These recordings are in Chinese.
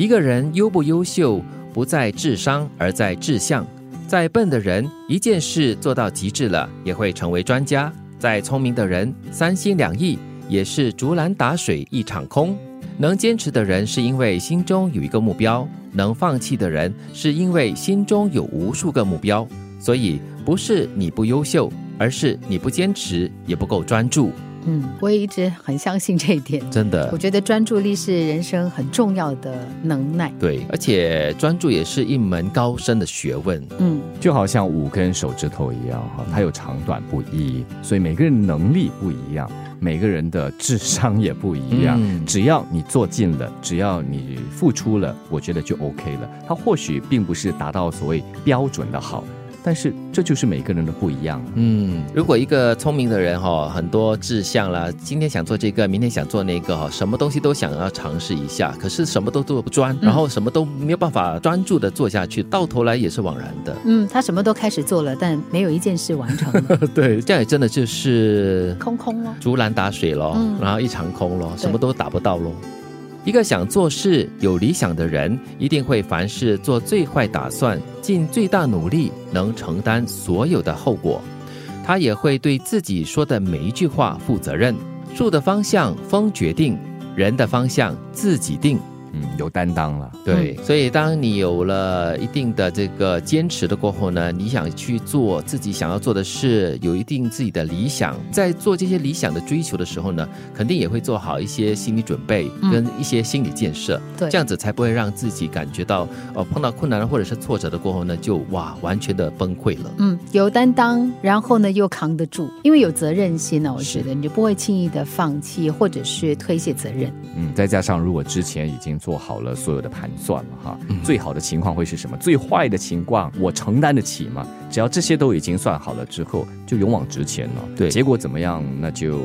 一个人优不优秀，不在智商，而在志向。再笨的人，一件事做到极致了，也会成为专家；再聪明的人，三心两意，也是竹篮打水一场空。能坚持的人，是因为心中有一个目标；能放弃的人，是因为心中有无数个目标。所以，不是你不优秀，而是你不坚持，也不够专注。嗯，我也一直很相信这一点。真的，我觉得专注力是人生很重要的能耐。对，而且专注也是一门高深的学问。嗯，就好像五根手指头一样哈，它有长短不一，所以每个人能力不一样，每个人的智商也不一样。只要你做尽了，只要你付出了，我觉得就 OK 了。它或许并不是达到所谓标准的好。但是这就是每个人的不一样。嗯，如果一个聪明的人哈，很多志向啦，今天想做这个，明天想做那个哈，什么东西都想要尝试一下，可是什么都做不专，然后什么都没有办法专注的做下去，到头来也是枉然的。嗯，他什么都开始做了，但没有一件事完成。对，这样也真的就是空空咯，竹篮打水咯，然后一场空咯，什么都打不到咯。一个想做事、有理想的人，一定会凡事做最坏打算，尽最大努力，能承担所有的后果。他也会对自己说的每一句话负责任。树的方向，风决定；人的方向，自己定。嗯，有担当了，对，所以当你有了一定的这个坚持的过后呢，你想去做自己想要做的事，有一定自己的理想，在做这些理想的追求的时候呢，肯定也会做好一些心理准备跟一些心理建设，对，这样子才不会让自己感觉到呃碰到困难或者是挫折的过后呢，就哇完全的崩溃了。嗯，有担当，然后呢又扛得住，因为有责任心呢，我觉得你就不会轻易的放弃或者是推卸责任。嗯，再加上如果之前已经。做好了所有的盘算了哈，最好的情况会是什么？最坏的情况我承担得起吗？只要这些都已经算好了之后，就勇往直前了。对，结果怎么样？那就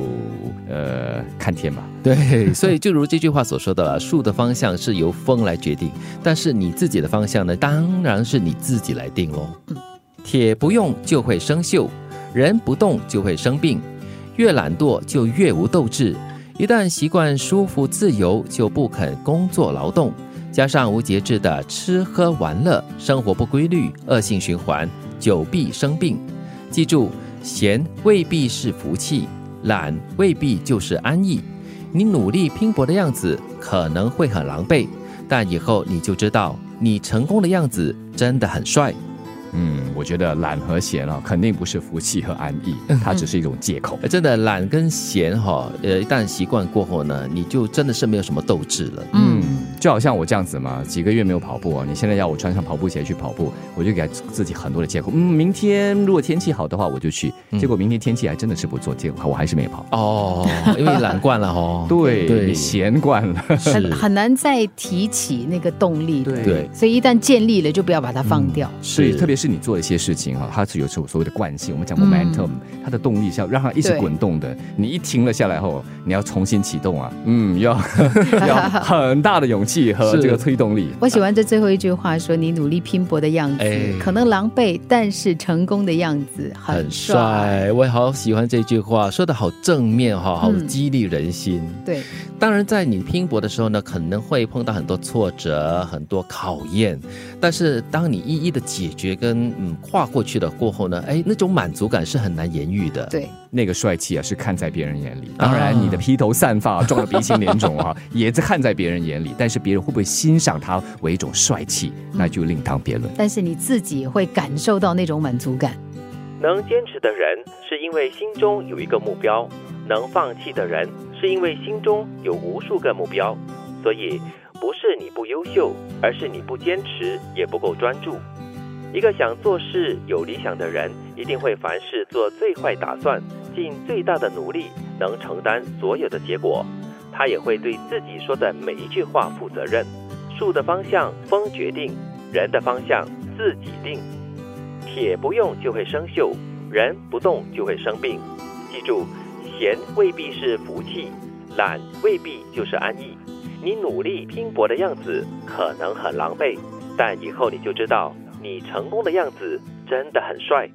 呃看天吧。对，所以就如这句话所说的了，树的方向是由风来决定，但是你自己的方向呢，当然是你自己来定喽。铁不用就会生锈，人不动就会生病，越懒惰就越无斗志。一旦习惯舒服自由，就不肯工作劳动，加上无节制的吃喝玩乐，生活不规律，恶性循环，久必生病。记住，闲未必是福气，懒未必就是安逸。你努力拼搏的样子可能会很狼狈，但以后你就知道，你成功的样子真的很帅。嗯，我觉得懒和闲啊，肯定不是福气和安逸，它只是一种借口。真的懒跟闲哈，呃，一旦习惯过后呢，你就真的是没有什么斗志了。嗯，就好像我这样子嘛，几个月没有跑步啊，你现在要我穿上跑步鞋去跑步，我就给自己很多的借口。嗯，明天如果天气好的话，我就去。结果明天天气还真的是不错，结果我还是没跑。哦，因为懒惯了哦。对对，闲惯了，很很难再提起那个动力。对，所以一旦建立了，就不要把它放掉。是，特别是。是你做一些事情哈，它是有所所谓的惯性。我们讲 momentum，它的动力是要让它一直滚动的。你一停了下来后，你要重新启动啊，嗯，要 要很大的勇气和这个推动力。我喜欢这最后一句话，说你努力拼搏的样子，可能狼狈，但是成功的样子很帅。我也好喜欢这句话，说的好正面哈，好激励人心。对，当然在你拼搏的时候呢，可能会碰到很多挫折，很多考验，但是当你一一的解决跟嗯，跨过去了过后呢，哎，那种满足感是很难言喻的。对，那个帅气啊，是看在别人眼里。当然，你的披头散发、撞得鼻青脸肿啊，也在看在别人眼里。但是，别人会不会欣赏他为一种帅气，那就另当别论。但是你自己会感受到那种满足感。能坚持的人，是因为心中有一个目标；能放弃的人，是因为心中有无数个目标。所以，不是你不优秀，而是你不坚持，也不够专注。一个想做事、有理想的人，一定会凡事做最坏打算，尽最大的努力，能承担所有的结果。他也会对自己说的每一句话负责任。树的方向风决定，人的方向自己定。铁不用就会生锈，人不动就会生病。记住，闲未必是福气，懒未必就是安逸。你努力拼搏的样子可能很狼狈，但以后你就知道。你成功的样子真的很帅。